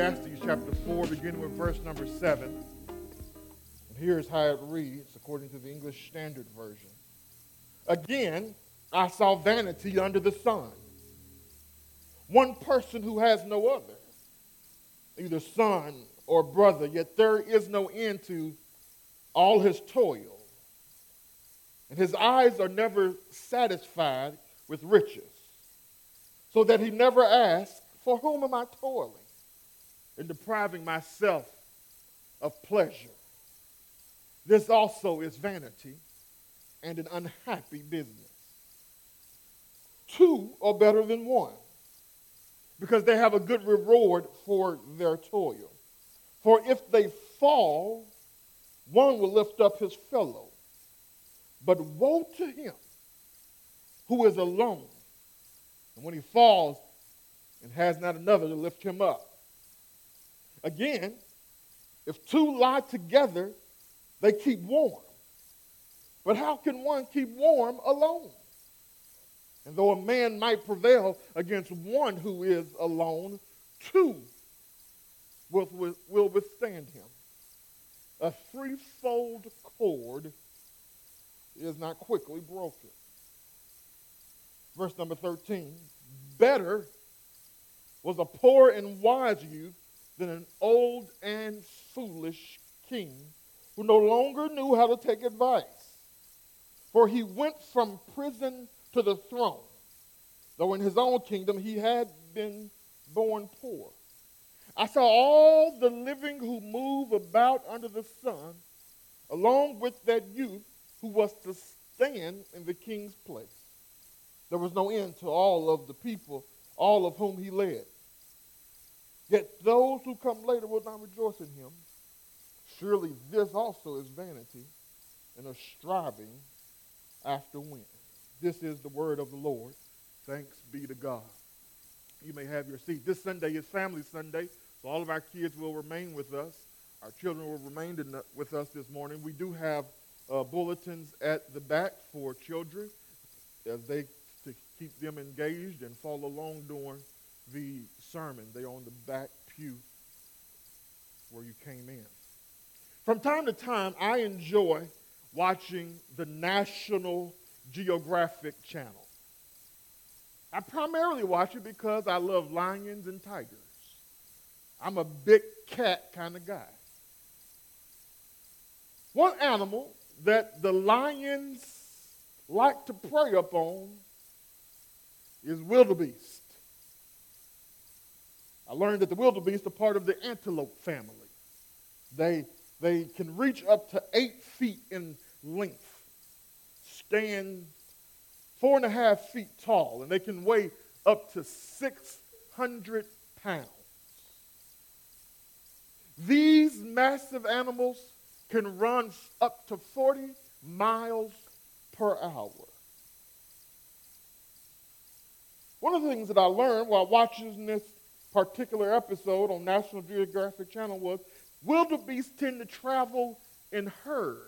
Ecclesiastes chapter 4, beginning with verse number 7. And here's how it reads according to the English Standard Version. Again, I saw vanity under the sun. One person who has no other, either son or brother, yet there is no end to all his toil. And his eyes are never satisfied with riches, so that he never asks, For whom am I toiling and depriving myself of pleasure? This also is vanity and an unhappy business. Two are better than one because they have a good reward for their toil. For if they fall, one will lift up his fellow. But woe to him who is alone, and when he falls and has not another to lift him up. Again, if two lie together, they keep warm. But how can one keep warm alone? And though a man might prevail against one who is alone, two will, will withstand him. A threefold cord is not quickly broken. Verse number 13 Better was a poor and wise youth than an old and foolish king who no longer knew how to take advice. For he went from prison to the throne, though in his own kingdom he had been born poor. I saw all the living who move about under the sun, along with that youth who was to stand in the king's place. There was no end to all of the people, all of whom he led. Yet those who come later will not rejoice in him. Surely this also is vanity and a striving after wind. This is the word of the Lord. Thanks be to God. You may have your seat. This Sunday is Family Sunday, so all of our kids will remain with us. Our children will remain the, with us this morning. We do have uh, bulletins at the back for children as they to keep them engaged and follow along during the sermon. They're on the back pew where you came in. From time to time, I enjoy watching the National Geographic Channel. I primarily watch it because I love lions and tigers. I'm a big cat kind of guy. One animal that the lions like to prey upon is wildebeest. I learned that the wildebeest are part of the antelope family. They, they can reach up to eight feet in length, stand four and a half feet tall, and they can weigh up to 600 pounds. These massive animals can run up to 40 miles per hour. One of the things that I learned while watching this particular episode on National Geographic Channel was wildebeest tend to travel in herds.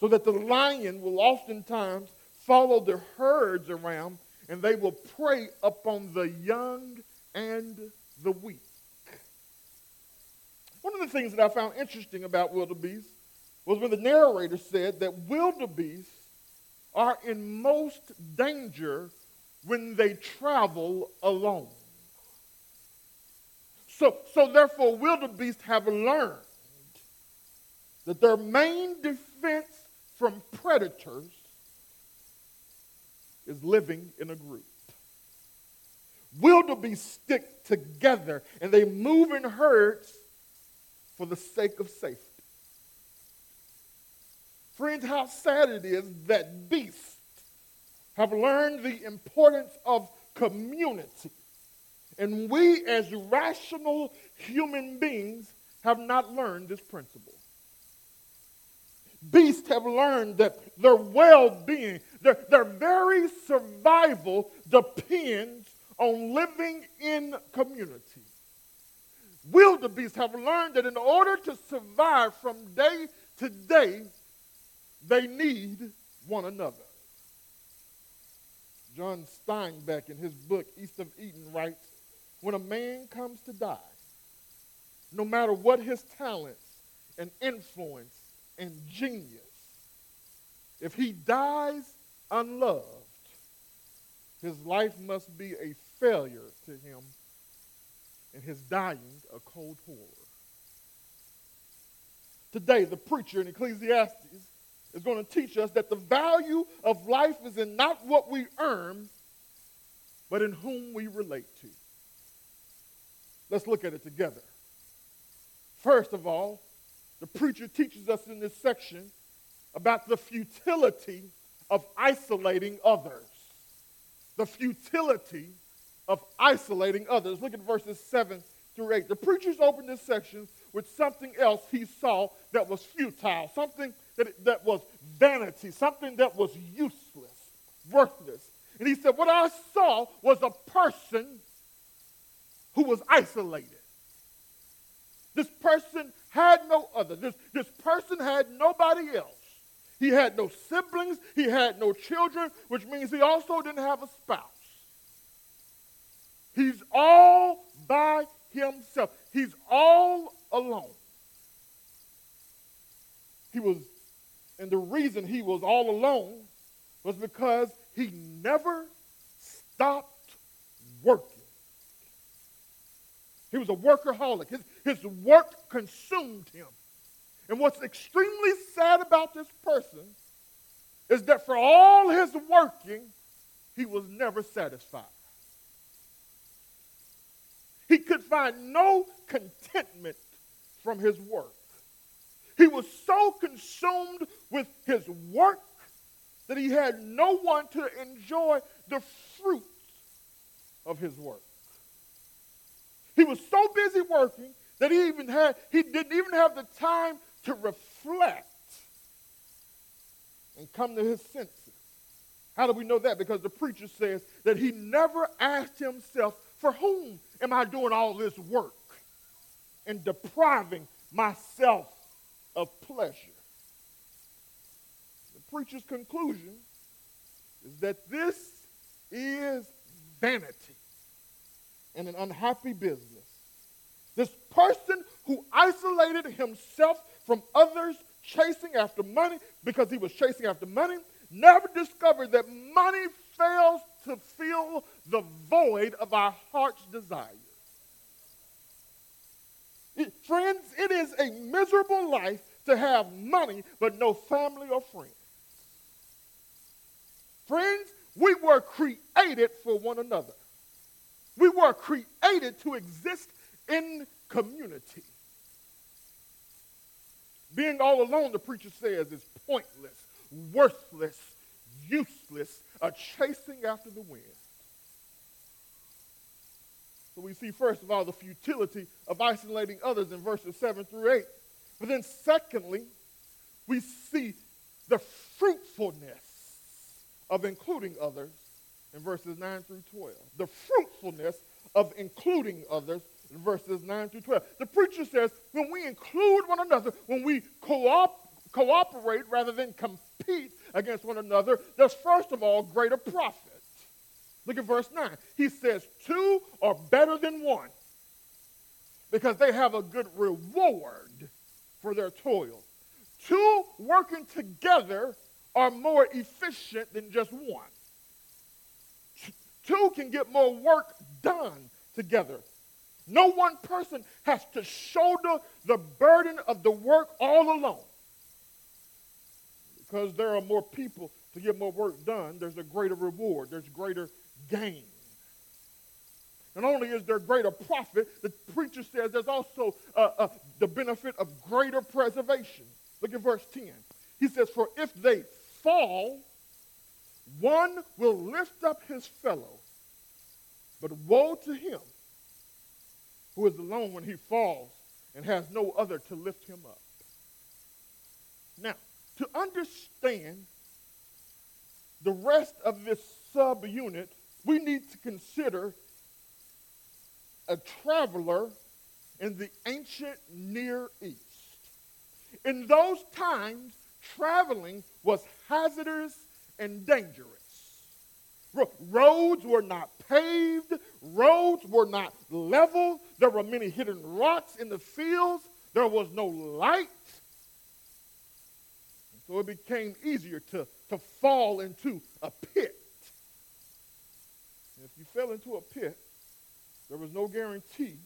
So that the lion will oftentimes follow the herds around and they will prey upon the young and the weak. One of the things that I found interesting about wildebeest was when the narrator said that wildebeest are in most danger when they travel alone. So, so therefore, wildebeest have learned that their main defense from predators is living in a group. Wildebeest stick together and they move in herds for the sake of safety. Friends, how sad it is that beasts have learned the importance of community. And we, as rational human beings, have not learned this principle. Beasts have learned that their well being, their, their very survival depends on living in community wildebeest have learned that in order to survive from day to day, they need one another. John Steinbeck, in his book East of Eden, writes when a man comes to die, no matter what his talents and influence and genius, if he dies unloved, his life must be a failure to him and his dying a cold horror. Today, the preacher in Ecclesiastes is going to teach us that the value of life is in not what we earn, but in whom we relate to. Let's look at it together. First of all, the preacher teaches us in this section about the futility of isolating others. The futility of isolating others. Look at verses 7 through 8. The preachers opened this section with something else he saw that was futile, something that, that was vanity, something that was useless, worthless. And he said, What I saw was a person who was isolated. This person had no other. This, this person had nobody else. He had no siblings. He had no children, which means he also didn't have a spouse. He's all by himself. He's all alone. He was, and the reason he was all alone was because he never stopped working. He was a workaholic. His, his work consumed him. And what's extremely sad about this person is that for all his working, he was never satisfied. He could find no contentment from his work. He was so consumed with his work that he had no one to enjoy the fruits of his work. He was so busy working that he even had he didn't even have the time to reflect and come to his senses. How do we know that? Because the preacher says that he never asked himself, For whom am I doing all this work and depriving myself of pleasure? The preacher's conclusion is that this is vanity and an unhappy business. This person who isolated himself from others chasing after money because he was chasing after money, never discovered that money fails to fill the void of our heart's desires. It, friends, it is a miserable life to have money but no family or friends. Friends, we were created for one another. We were created to exist in community. Being all alone, the preacher says, is pointless, worthless, useless, a chasing after the wind. So we see, first of all, the futility of isolating others in verses 7 through 8. But then, secondly, we see the fruitfulness of including others in verses 9 through 12. The fruitfulness of including others in verses 9 through 12. The preacher says when we include one another, when we co-op, cooperate rather than compete against one another, there's first of all greater profit. Look at verse 9. He says, Two are better than one because they have a good reward for their toil. Two working together are more efficient than just one. Two can get more work done together. No one person has to shoulder the burden of the work all alone. Because there are more people to get more work done, there's a greater reward, there's greater gain. Not only is there greater profit, the preacher says there's also uh, uh, the benefit of greater preservation. Look at verse 10. He says, For if they fall, one will lift up his fellow, but woe to him who is alone when he falls and has no other to lift him up. Now, to understand the rest of this subunit, we need to consider a traveler in the ancient Near East. In those times, traveling was hazardous and dangerous. Roads were not paved, roads were not level. There were many hidden rocks in the fields. There was no light. So it became easier to, to fall into a pit. And if you fell into a pit, there was no guarantee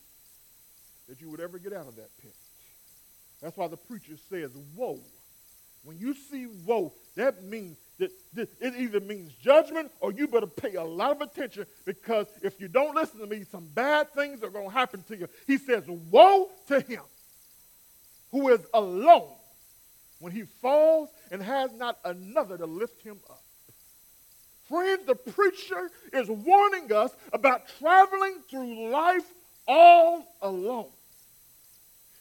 that you would ever get out of that pit. That's why the preacher says, Woe. When you see woe, that means that, it either means judgment or you better pay a lot of attention because if you don't listen to me, some bad things are going to happen to you. He says, Woe to him who is alone when he falls and has not another to lift him up. Friends, the preacher is warning us about traveling through life all alone.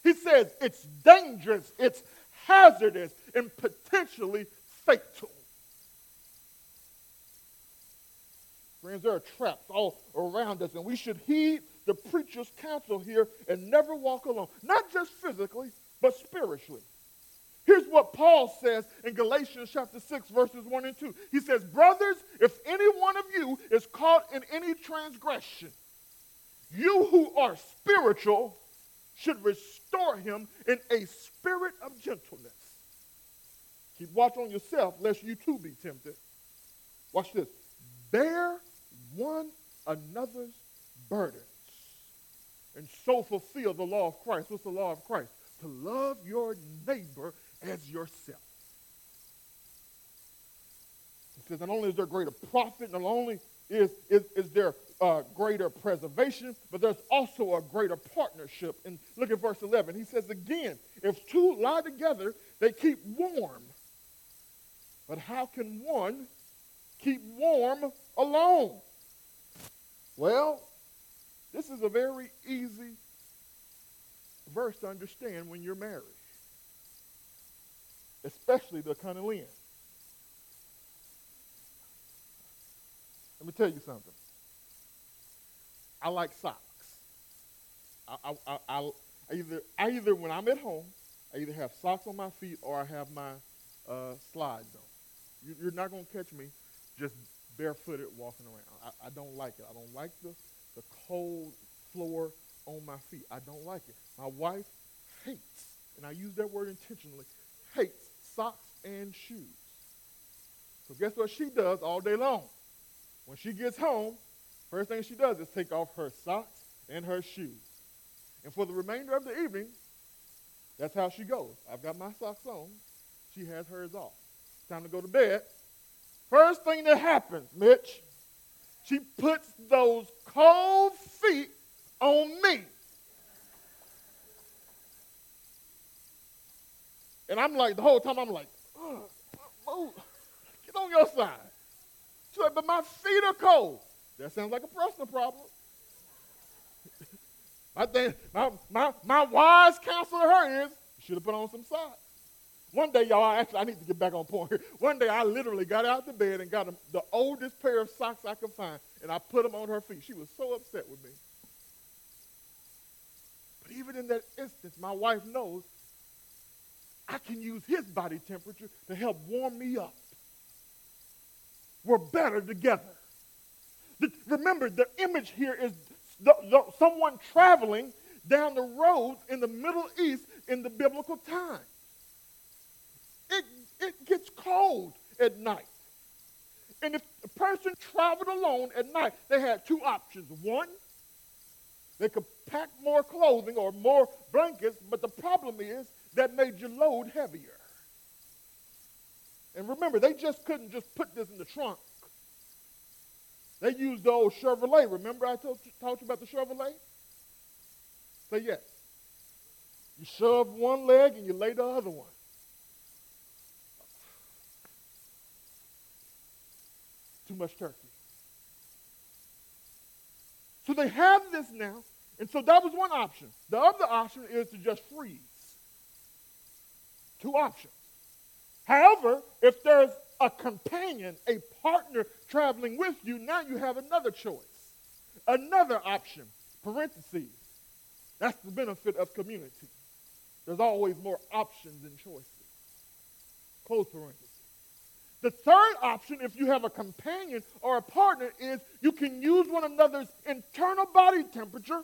He says it's dangerous, it's hazardous, and potentially fatal. Friends, there are traps all around us, and we should heed the preacher's counsel here and never walk alone, not just physically, but spiritually. Here's what Paul says in Galatians chapter 6, verses 1 and 2. He says, Brothers, if any one of you is caught in any transgression, you who are spiritual should restore him in a spirit of gentleness. Keep watch on yourself, lest you too be tempted. Watch this. Bear one another's burdens and so fulfill the law of Christ. What's the law of Christ? To love your neighbor as yourself. He says, not only is there greater profit, not only is, is, is there uh, greater preservation, but there's also a greater partnership. And look at verse 11. He says again, if two lie together, they keep warm. But how can one keep warm alone? Well, this is a very easy verse to understand when you're married especially the cunnilingus. Let me tell you something. I like socks. I, I, I, I, either, I either, when I'm at home, I either have socks on my feet or I have my uh, slides on. You, you're not going to catch me just barefooted walking around. I, I don't like it. I don't like the, the cold floor on my feet. I don't like it. My wife hates, and I use that word intentionally, hates socks and shoes. So guess what she does all day long? When she gets home, first thing she does is take off her socks and her shoes. And for the remainder of the evening, that's how she goes. I've got my socks on. She has hers off. Time to go to bed. First thing that happens, Mitch, she puts those cold feet on me. And I'm like, the whole time I'm like, move, get on your side. She's like, but my feet are cold. That sounds like a personal problem. my, thing, my, my, my wise counsel to her is, you should have put on some socks. One day, y'all, actually, I need to get back on point here. One day, I literally got out the bed and got a, the oldest pair of socks I could find, and I put them on her feet. She was so upset with me. But even in that instance, my wife knows I can use his body temperature to help warm me up. We're better together. The, remember, the image here is the, the, someone traveling down the road in the Middle East in the biblical time. It, it gets cold at night. And if a person traveled alone at night, they had two options. One, they could pack more clothing or more blankets, but the problem is that made your load heavier. And remember, they just couldn't just put this in the trunk. They used the old Chevrolet. Remember I told, taught you about the Chevrolet? Say yes. You shove one leg and you lay the other one. Too much turkey. So they have this now, and so that was one option. The other option is to just freeze. Two options. However, if there's a companion, a partner traveling with you, now you have another choice. Another option. Parentheses. That's the benefit of community. There's always more options and choices. Close parentheses. The third option, if you have a companion or a partner, is you can use one another's internal body temperature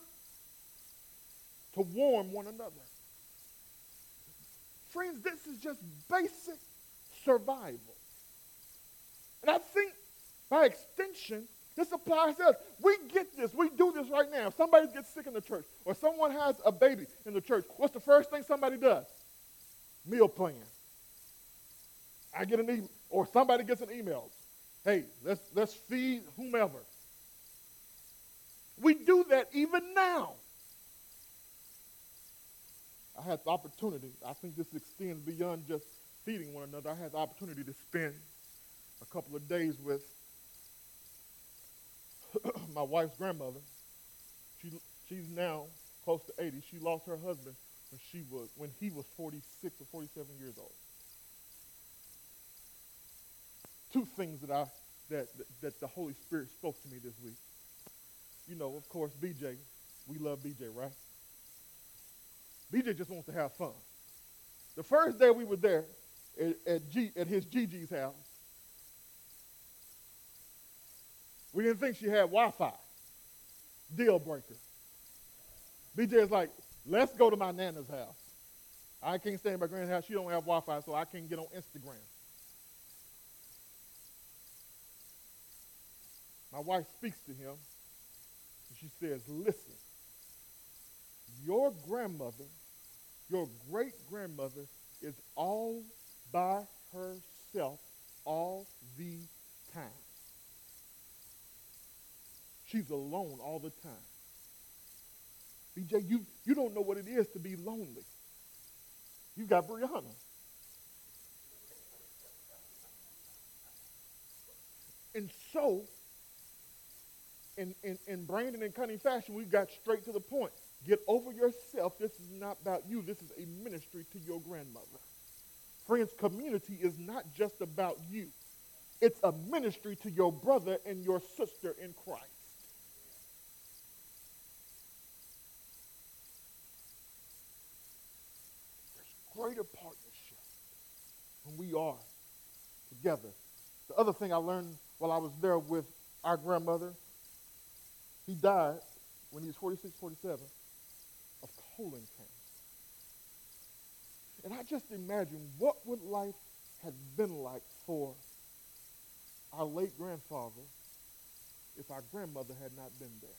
to warm one another. Friends, this is just basic survival. And I think by extension, this applies to us. We get this. We do this right now. If somebody gets sick in the church or someone has a baby in the church, what's the first thing somebody does? Meal plan. I get an email, or somebody gets an email. Hey, let's, let's feed whomever. We do that even now. I had the opportunity, I think this extends beyond just feeding one another. I had the opportunity to spend a couple of days with my wife's grandmother. She, she's now close to 80. She lost her husband when, she was, when he was 46 or 47 years old. Two things that, I, that, that, the Holy Spirit spoke to me this week. You know, of course, BJ. We love BJ, right? BJ just wants to have fun. The first day we were there at, at, G, at his Gigi's house, we didn't think she had Wi-Fi. Deal breaker. BJ is like, let's go to my nana's house. I can't stay in my grandma's house. She don't have Wi-Fi, so I can't get on Instagram. My wife speaks to him, and she says, listen, your grandmother your great grandmother is all by herself all the time. She's alone all the time. BJ, you, you don't know what it is to be lonely. You got Brianna. And so, in, in, in Brandon and Cunning fashion, we got straight to the point. Get over yourself. This is not about you. This is a ministry to your grandmother. Friends, community is not just about you. It's a ministry to your brother and your sister in Christ. There's greater partnership when we are together. The other thing I learned while I was there with our grandmother, he died when he was 46, 47 of colon cancer. And I just imagine what would life have been like for our late grandfather if our grandmother had not been there.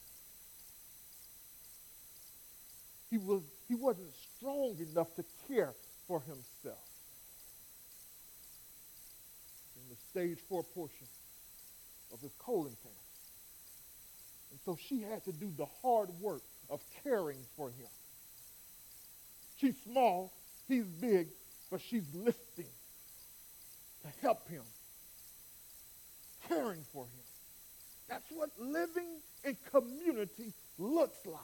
He, was, he wasn't strong enough to care for himself. In the stage four portion of his colon cancer. And so she had to do the hard work of caring for him. She's small, he's big, but she's lifting to help him, caring for him. That's what living in community looks like.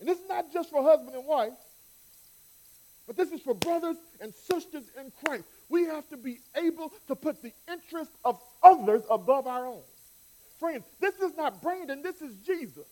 And this is not just for husband and wife, but this is for brothers and sisters in Christ. We have to be able to put the interest of others above our own. Friends, this is not Brandon, this is Jesus.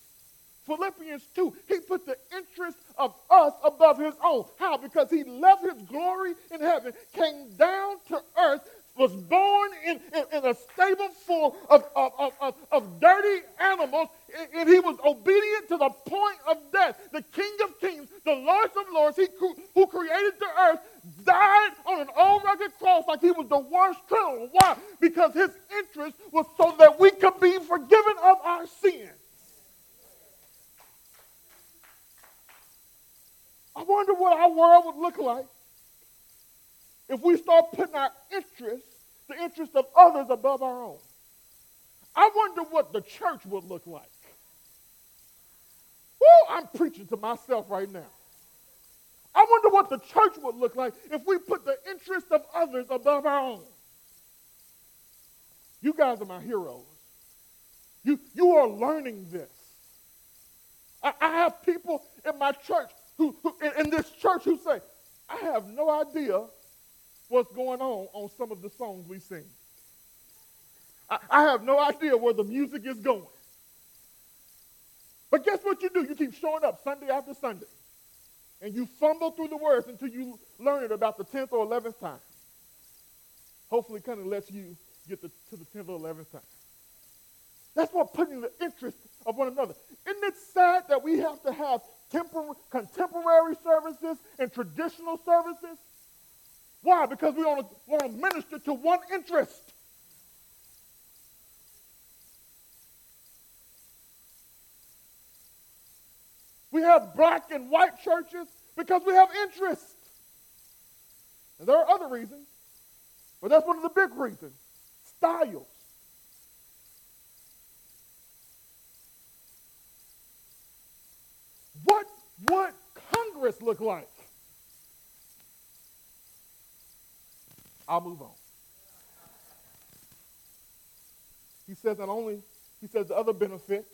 Philippians 2, he put the interest of us above his own. How? Because he left his glory in heaven, came down to earth, was born in, in, in a stable full of, of, of, of, dirty animals, and he was obedient to the point of death. The King of Kings, the Lord of Lords, he who created the earth, died on an old rugged cross like he was the worst criminal. Why? Because his interest was so that we could be forgiven of our sins. I wonder what our like if we start putting our interests, the interest of others, above our own. I wonder what the church would look like. Woo, I'm preaching to myself right now. I wonder what the church would look like if we put the interest of others above our own. You guys are my heroes. You, you are learning this. I, I have people in my church who, who in, in this church who say, I have no idea what's going on on some of the songs we sing. I, I have no idea where the music is going. But guess what you do? You keep showing up Sunday after Sunday. And you fumble through the words until you learn it about the 10th or 11th time. hopefully kind of lets you get the, to the 10th or 11th time. That's what putting the interest of one another. Isn't it sad that we have to have contemporary services and traditional services? Why? Because we want to, minister to one interest. We have black and white churches because we have interest. And there are other reasons, but that's one of the big reasons. Styles. What would Congress look like? I'll move on. He says not only, he says the other benefit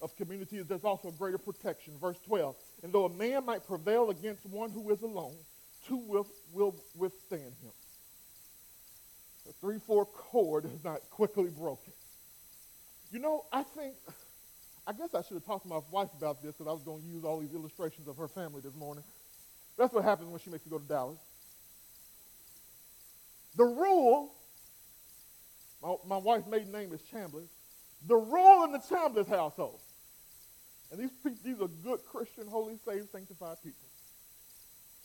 of community is there's also greater protection. Verse 12. And though a man might prevail against one who is alone, two will, will withstand him. The 3 4 cord is not quickly broken. You know, I think, I guess I should have talked to my wife about this because I was going to use all these illustrations of her family this morning. That's what happens when she makes me go to Dallas. The rule, my, my wife's maiden name is Chambers. The rule in the Chambers household, and these, these are good Christian, holy, saved, sanctified people.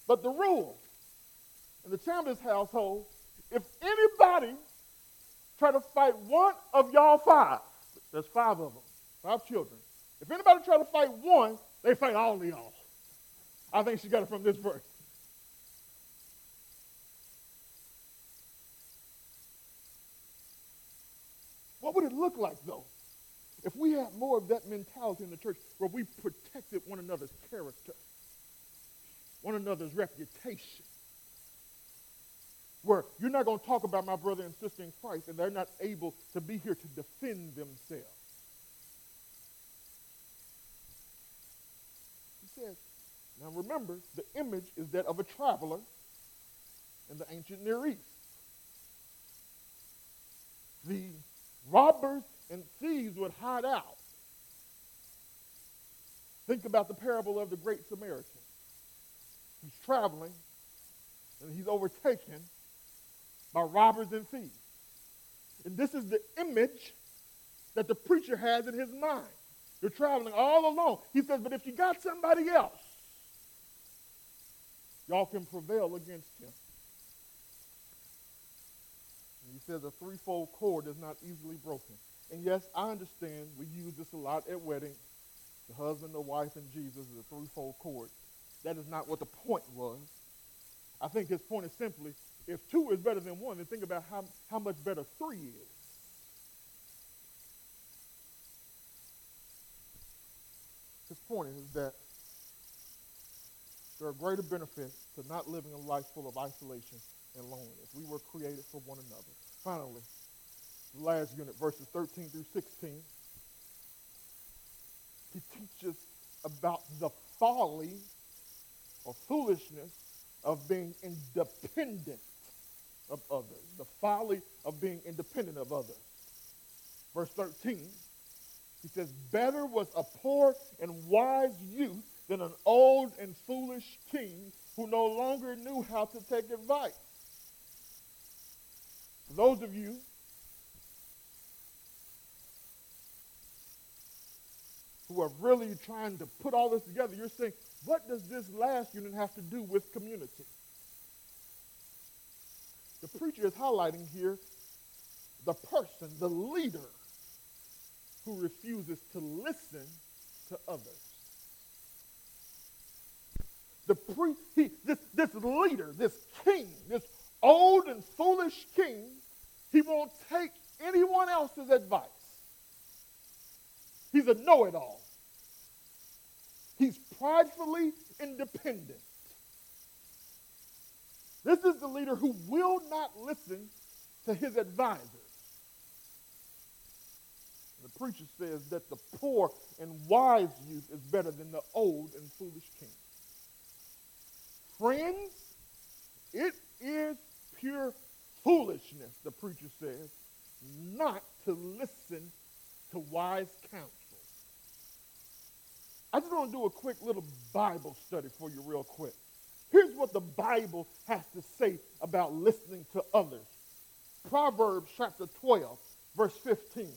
But the rule in the Chambers household, if anybody try to fight one of y'all five, there's five of them, five children. If anybody try to fight one, they fight all of y'all. I think she got it from this verse. What would it look like, though, if we had more of that mentality in the church where we protected one another's character, one another's reputation? Where you're not going to talk about my brother and sister in Christ and they're not able to be here to defend themselves. He says, now remember, the image is that of a traveler in the ancient Near East. The robbers and thieves would hide out. Think about the parable of the Great Samaritan. He's traveling and he's overtaken by robbers and thieves. And this is the image that the preacher has in his mind. You're traveling all alone. He says, but if you got somebody else, y'all can prevail against him. He says a threefold cord is not easily broken. And yes, I understand we use this a lot at weddings. The husband, the wife, and Jesus is a threefold cord. That is not what the point was. I think his point is simply if two is better than one, then think about how, how much better three is. Point is that there are greater benefits to not living a life full of isolation and loneliness. We were created for one another. Finally, the last unit, verses 13 through 16, he teaches about the folly or foolishness of being independent of others. The folly of being independent of others. Verse 13, he says, Better was a poor and wise youth than an old and foolish king who no longer knew how to take advice. For those of you who are really trying to put all this together, you're saying, what does this last unit have to do with community? The preacher is highlighting here the person, the leader, who refuses to listen to others. The pre- he, this, this leader, this king, this old and foolish king, he won't take anyone else's advice. He's a know it all. He's pridefully independent. This is the leader who will not listen to his advisors. The preacher says that the poor and wise youth is better than the old and foolish king. Friends, it is pure foolishness, the preacher says, not to listen to wise counsel. I just want to do a quick little Bible study for you, real quick. Here's what the Bible has to say about listening to others. Proverbs chapter 12, verse 15.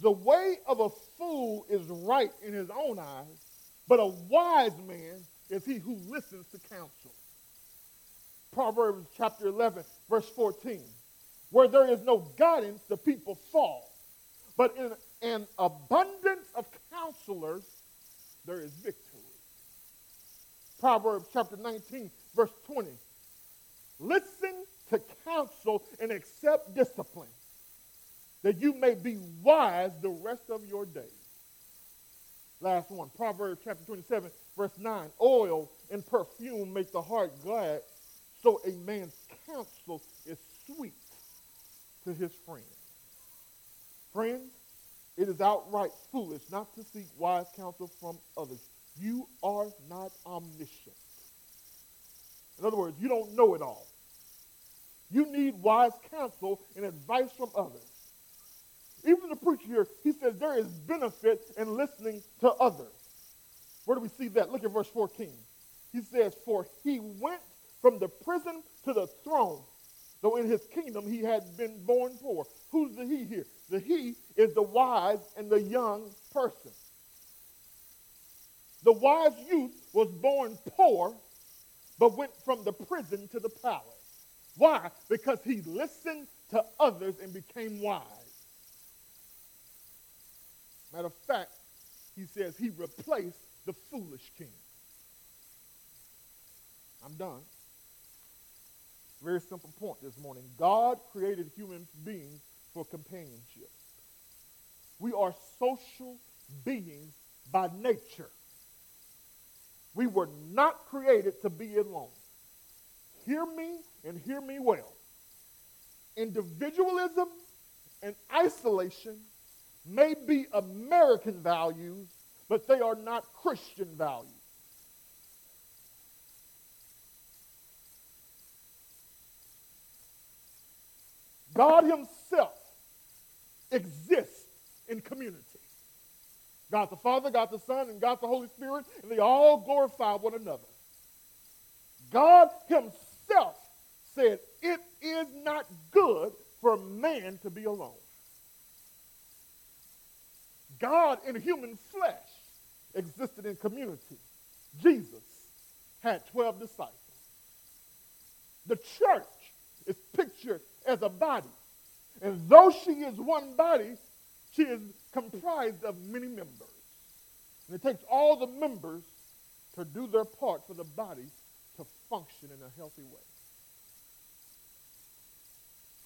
The way of a fool is right in his own eyes, but a wise man is he who listens to counsel. Proverbs chapter 11, verse 14. Where there is no guidance, the people fall. But in an abundance of counselors, there is victory. Proverbs chapter 19, verse 20. Listen to counsel and accept discipline, that you may be wise the rest of your days. Last one, Proverbs chapter 27, verse 9. Oil and perfume make the heart glad, so a man's counsel is sweet to his friend. Friends, it is outright foolish not to seek wise counsel from others. You are not omniscient. In other words, you don't know it all. You need wise counsel and advice from others. Even the preacher here, he says there is benefit in listening to others. Where do we see that? Look at verse 14. He says, For he went from the prison to the throne, though in his kingdom he had been born poor. Who's the he here? The he is the wise and the young person. The wise youth was born poor, but went from the prison to the palace. Why? Because he listened to others and became wise. Matter of fact, he says he replaced the foolish king. I'm done. Very simple point this morning. God created human beings for companionship. We are social beings by nature. We were not created to be alone. Hear me and hear me well. Individualism and isolation may be American values, but they are not Christian values. God Himself exists in community. God the Father, God the Son, and God the Holy Spirit, and they all glorify one another. God Himself said, It is not good for man to be alone. God in human flesh existed in community. Jesus had 12 disciples. The church is pictured as a body. And though she is one body, she is comprised of many members. And it takes all the members to do their part for the body to function in a healthy way.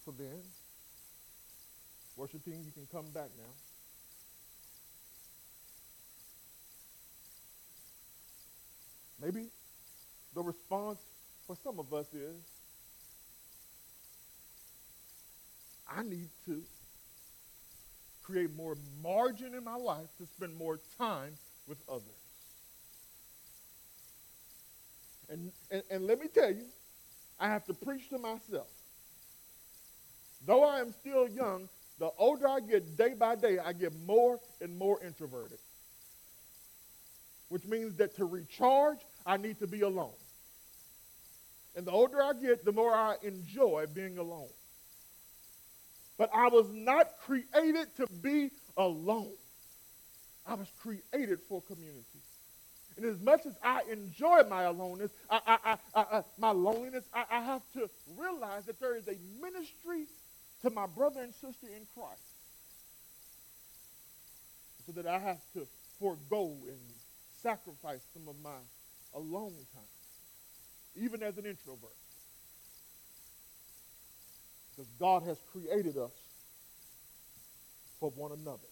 So then, worship team, you can come back now. Maybe the response for some of us is I need to create more margin in my life to spend more time with others. And, and, and let me tell you, I have to preach to myself. Though I am still young, the older I get day by day, I get more and more introverted. Which means that to recharge, I need to be alone. And the older I get, the more I enjoy being alone. But I was not created to be alone. I was created for community. And as much as I enjoy my aloneness, I, I, I, my loneliness, I, have to realize that there is a ministry to my brother and sister in Christ. So that I have to forego and sacrifice some of my alone time, even as an introvert. Because God has created us for one another,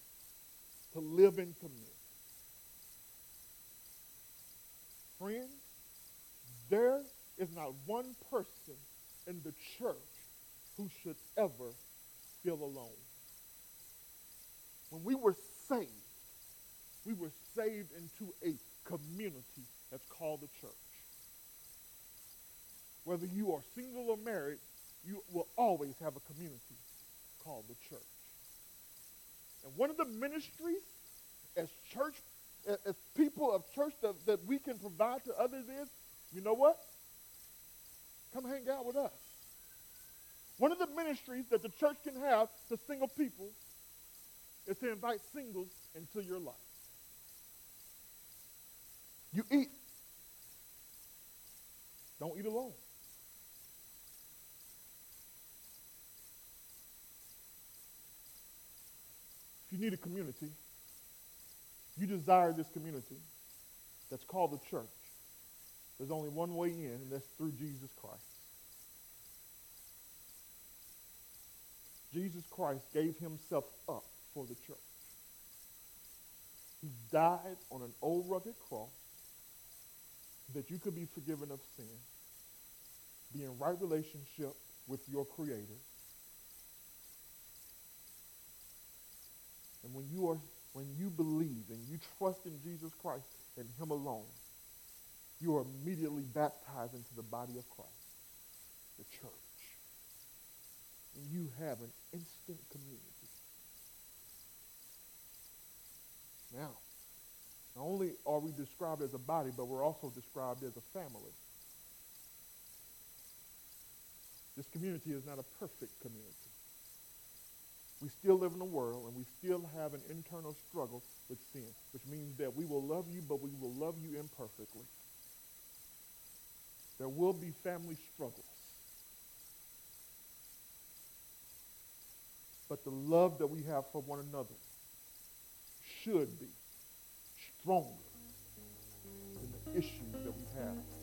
to live in community. Friends, there is not one person in the church who should ever feel alone. When we were saved, we were saved into a community that's called the church. Whether you are single or married, you will always have a community called the church. And one of the ministries as church, as people of church that, that we can provide to others is, you know what? Come hang out with us. One of the ministries that the church can have to single people is to invite singles into your life. You eat. Don't eat alone. If you need a community, you desire this community that's called the church. There's only one way in, and that's through Jesus Christ. Jesus Christ gave himself up for the church. He died on an old rugged cross that you could be forgiven of sin, be in right relationship with your Creator. And when you are when you believe and you trust in Jesus Christ and Him alone, you are immediately baptized into the body of Christ, the church. And you have an instant community. Now, not only are we described as a body, but we're also described as a family. This community is not a perfect community. We still live in a world and we still have an internal struggle with sin, which means that we will love you, but we will love you imperfectly. There will be family struggles. But the love that we have for one another should be stronger than the issues that we have